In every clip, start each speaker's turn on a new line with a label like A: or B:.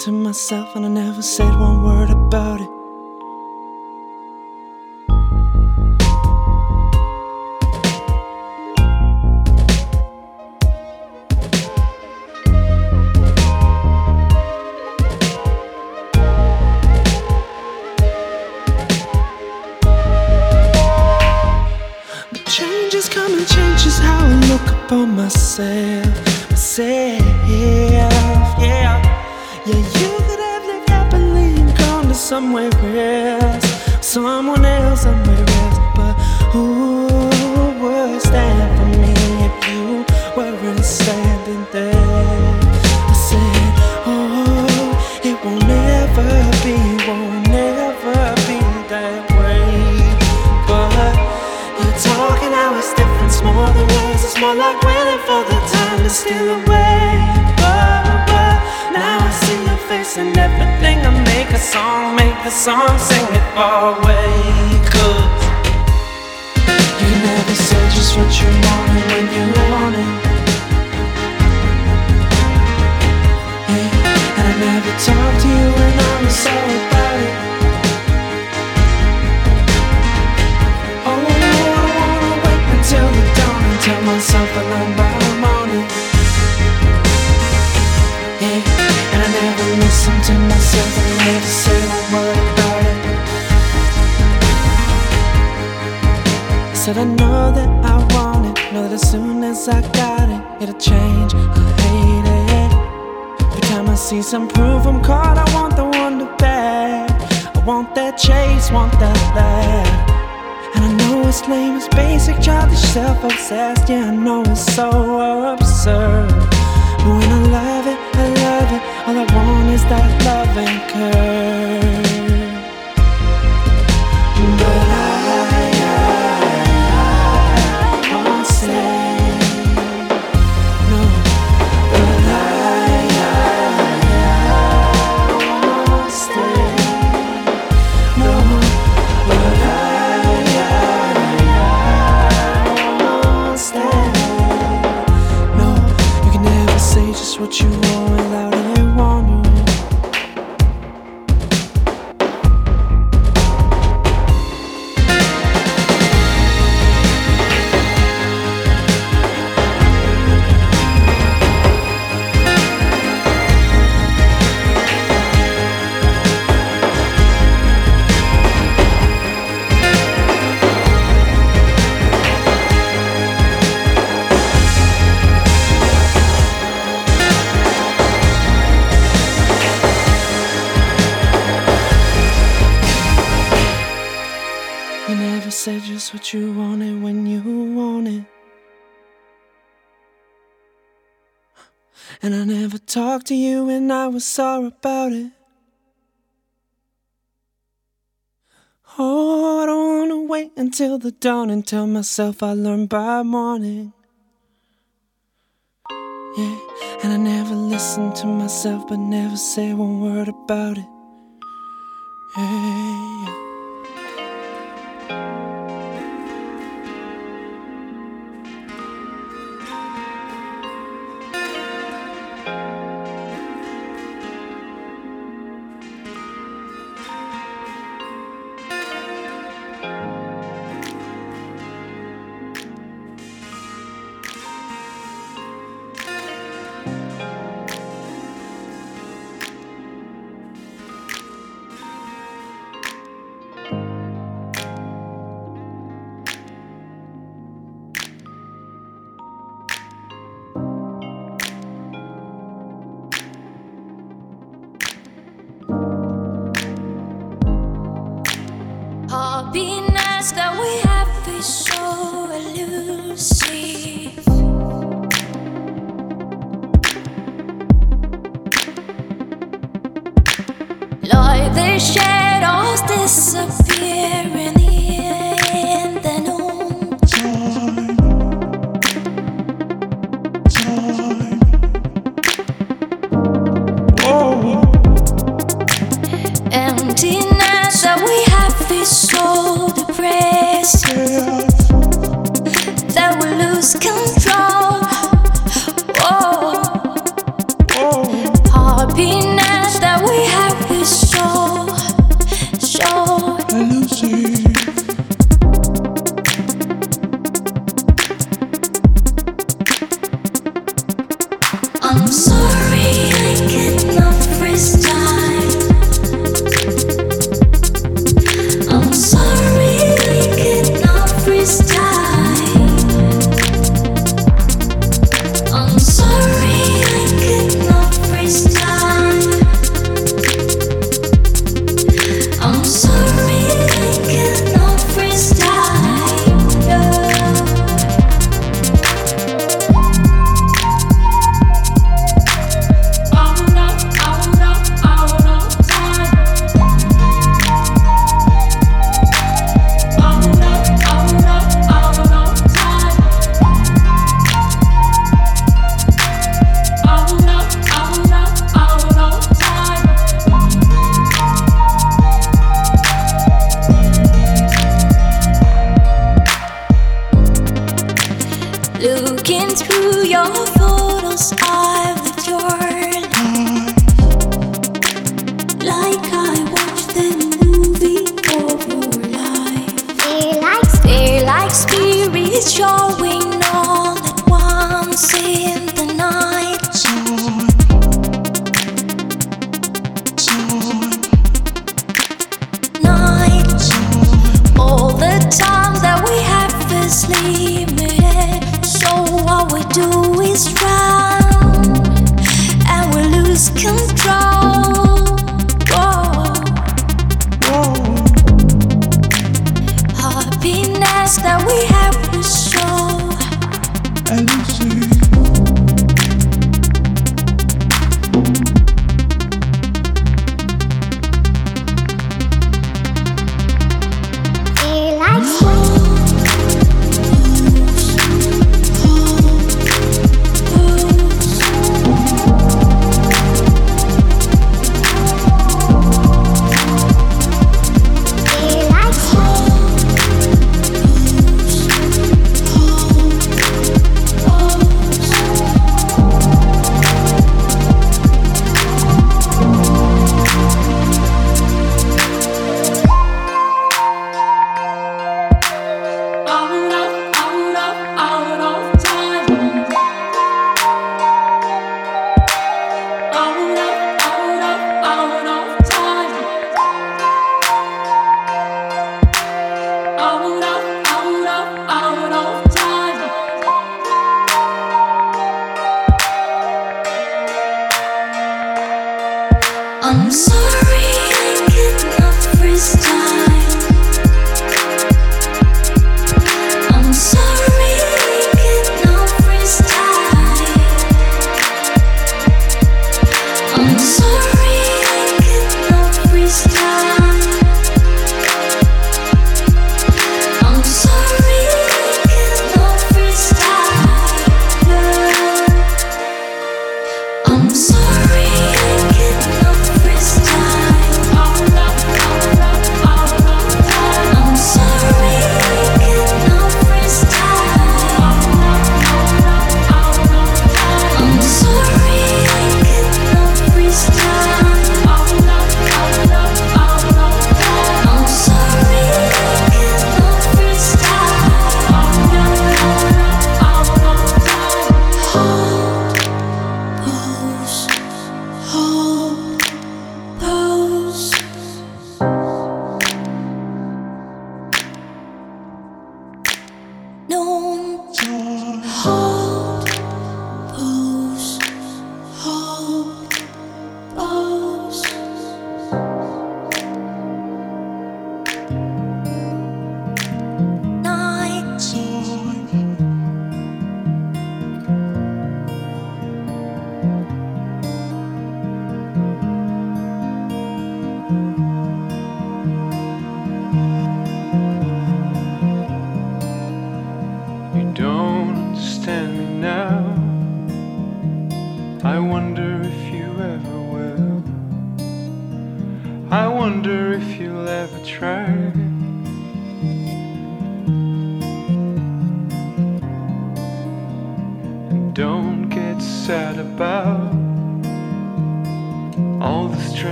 A: to
B: myself and I never said one word about it.
C: what you it when you want it, And I never talked to you, when I was sorry about it. Oh, I don't wanna wait until the dawn and tell myself I learned by morning. Yeah, and I never listened to myself, but never say one word about it. Yeah, yeah.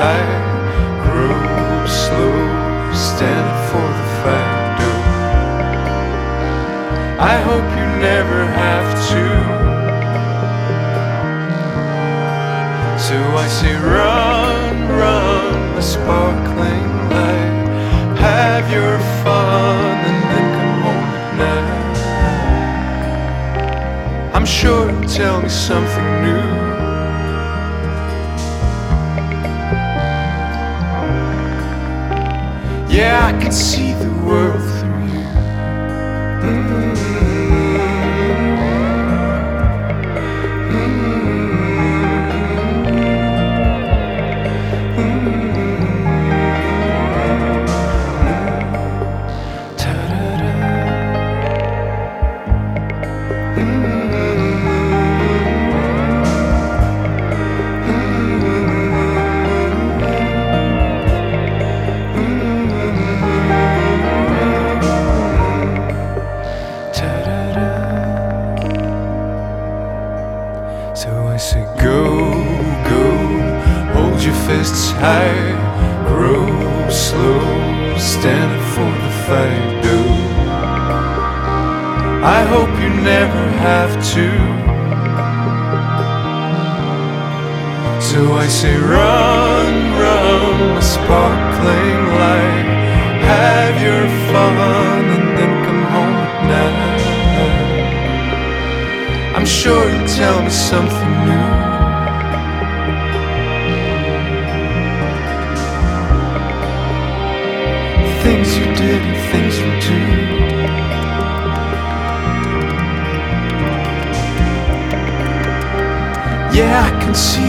D: High, grow slow, stand up for the. Oh, I hope you never have to. So I say, run, run, the sparkling light. Have your fun and then come home at night. I'm sure you'll tell me something Yeah, I can see the high, grow slow, stand up for the fight, do. I hope you never have to. So I say, run, run, a sparkling light, have your fun, and then come home at night. I'm sure you'll tell me something see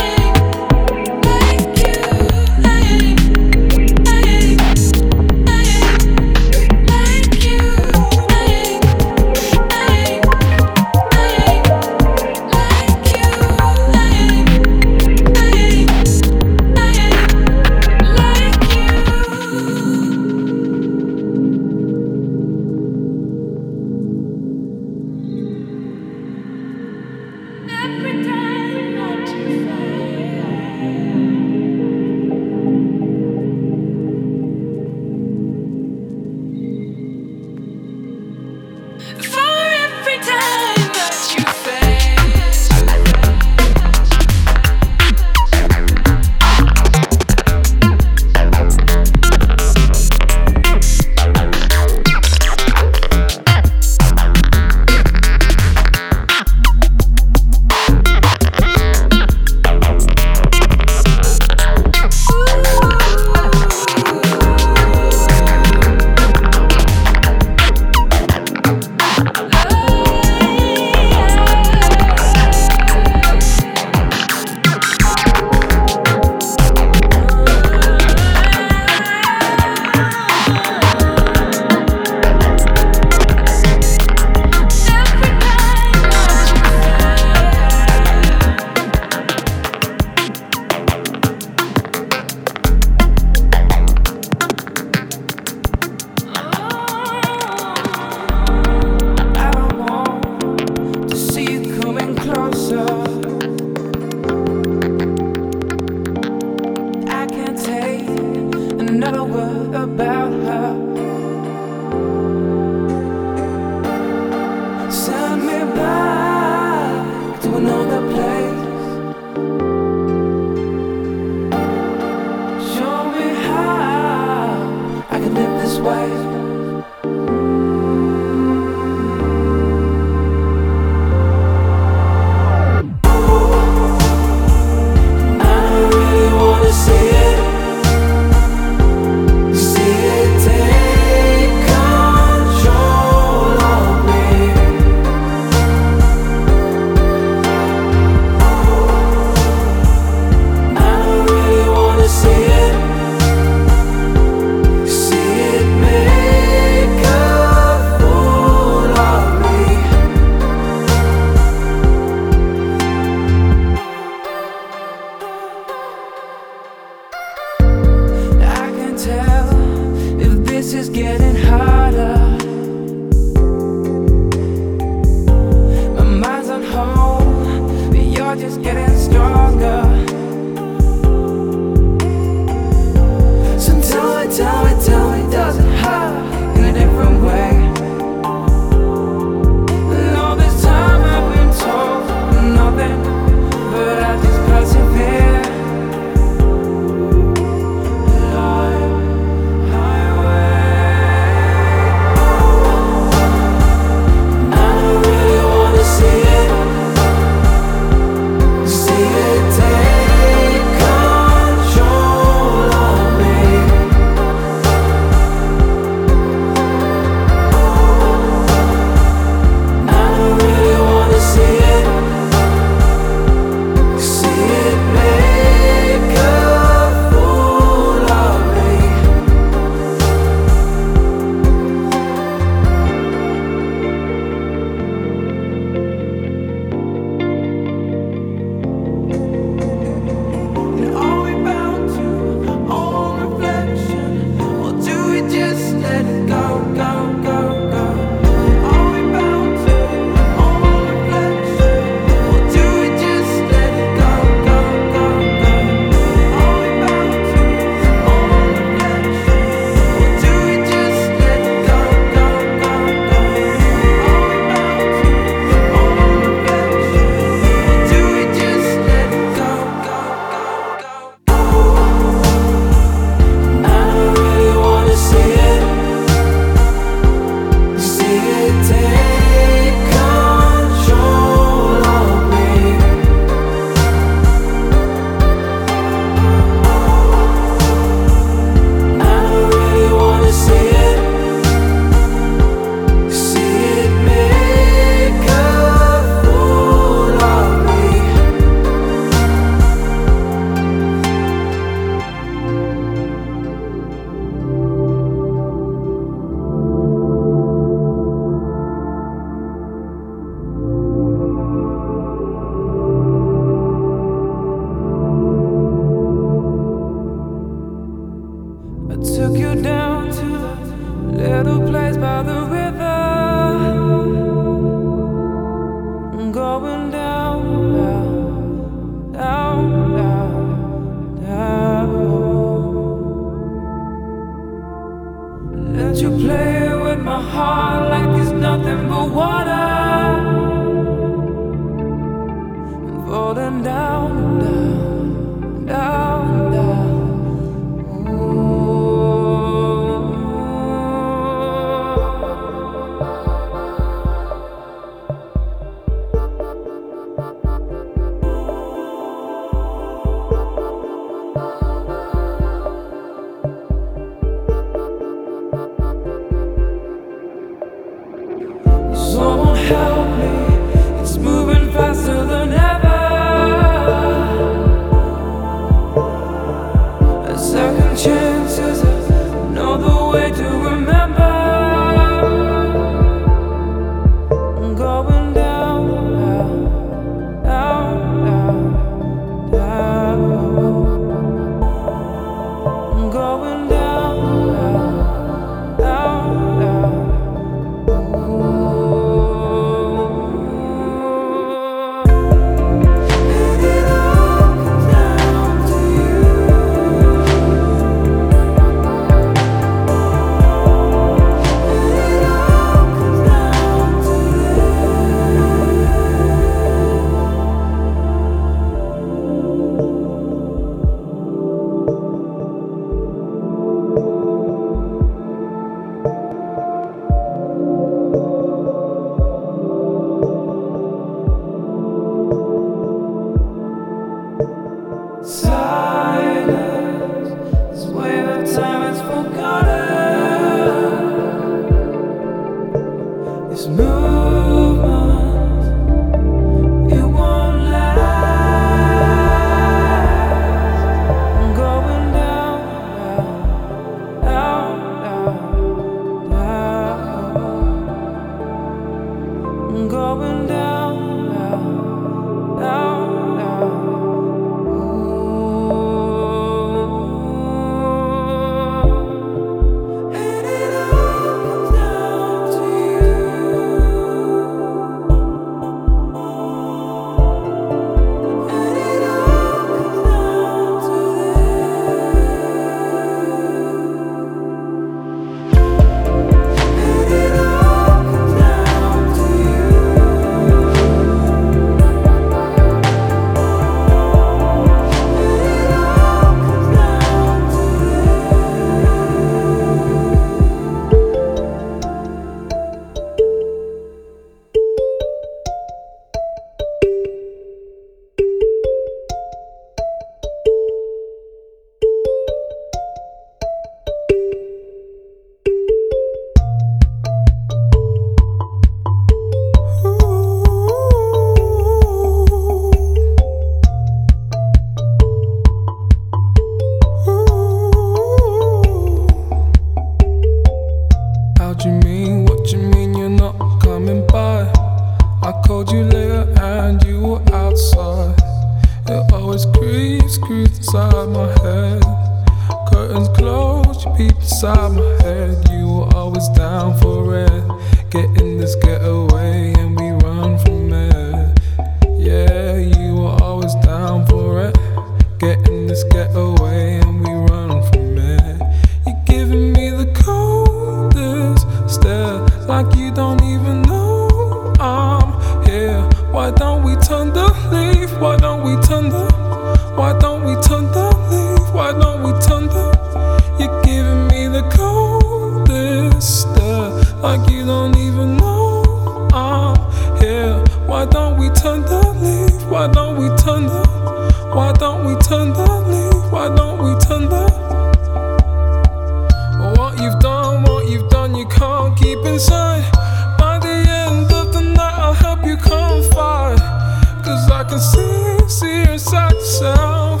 E: can see, see inside yourself.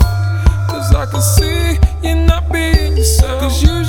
E: Cause I can see you're not being yourself. Cause you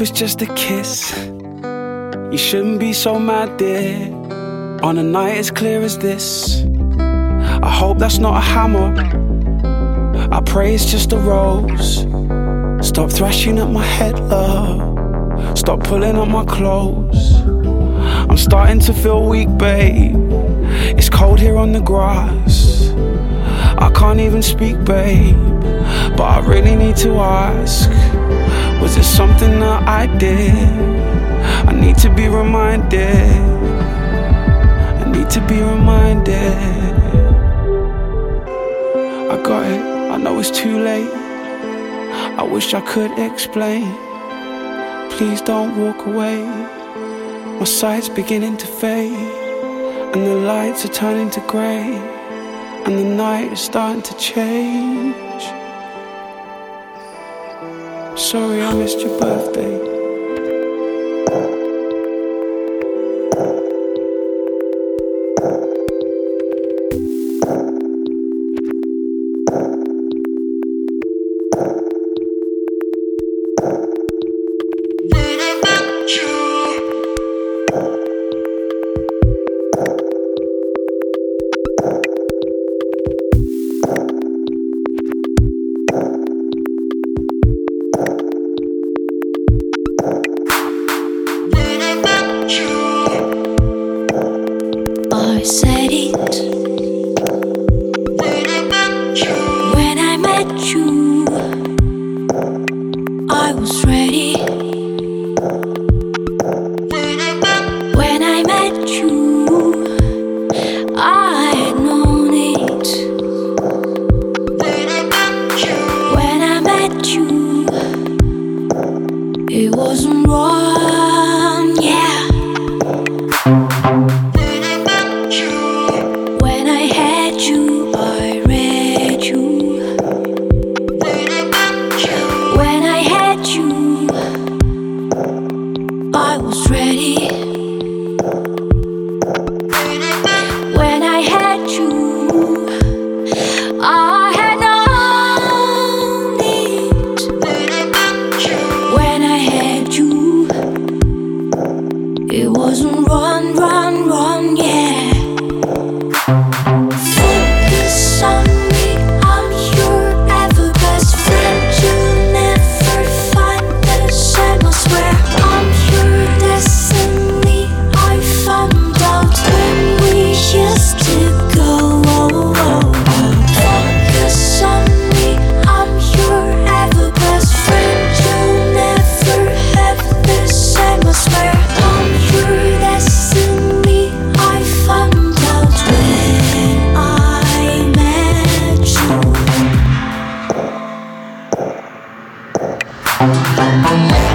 B: It's just a kiss. You shouldn't be so mad, dear. On a night as clear as this, I hope that's not a hammer.
C: I pray it's just a rose. Stop thrashing at my head, love. Stop pulling up my clothes. I'm starting to feel weak, babe. It's cold here on the grass. I can't even speak, babe. But I really need to ask Was it something that I did? I need to be reminded. I need to be reminded. I got it, I know it's too late. I wish I could explain. Please don't walk away. My sight's beginning to fade, and the lights are turning to grey, and the night is starting to change. Sorry I missed your birthday.
A: When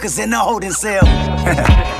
F: motherfuckers in the holding cell.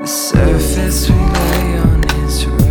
G: The surface we lay on is rough.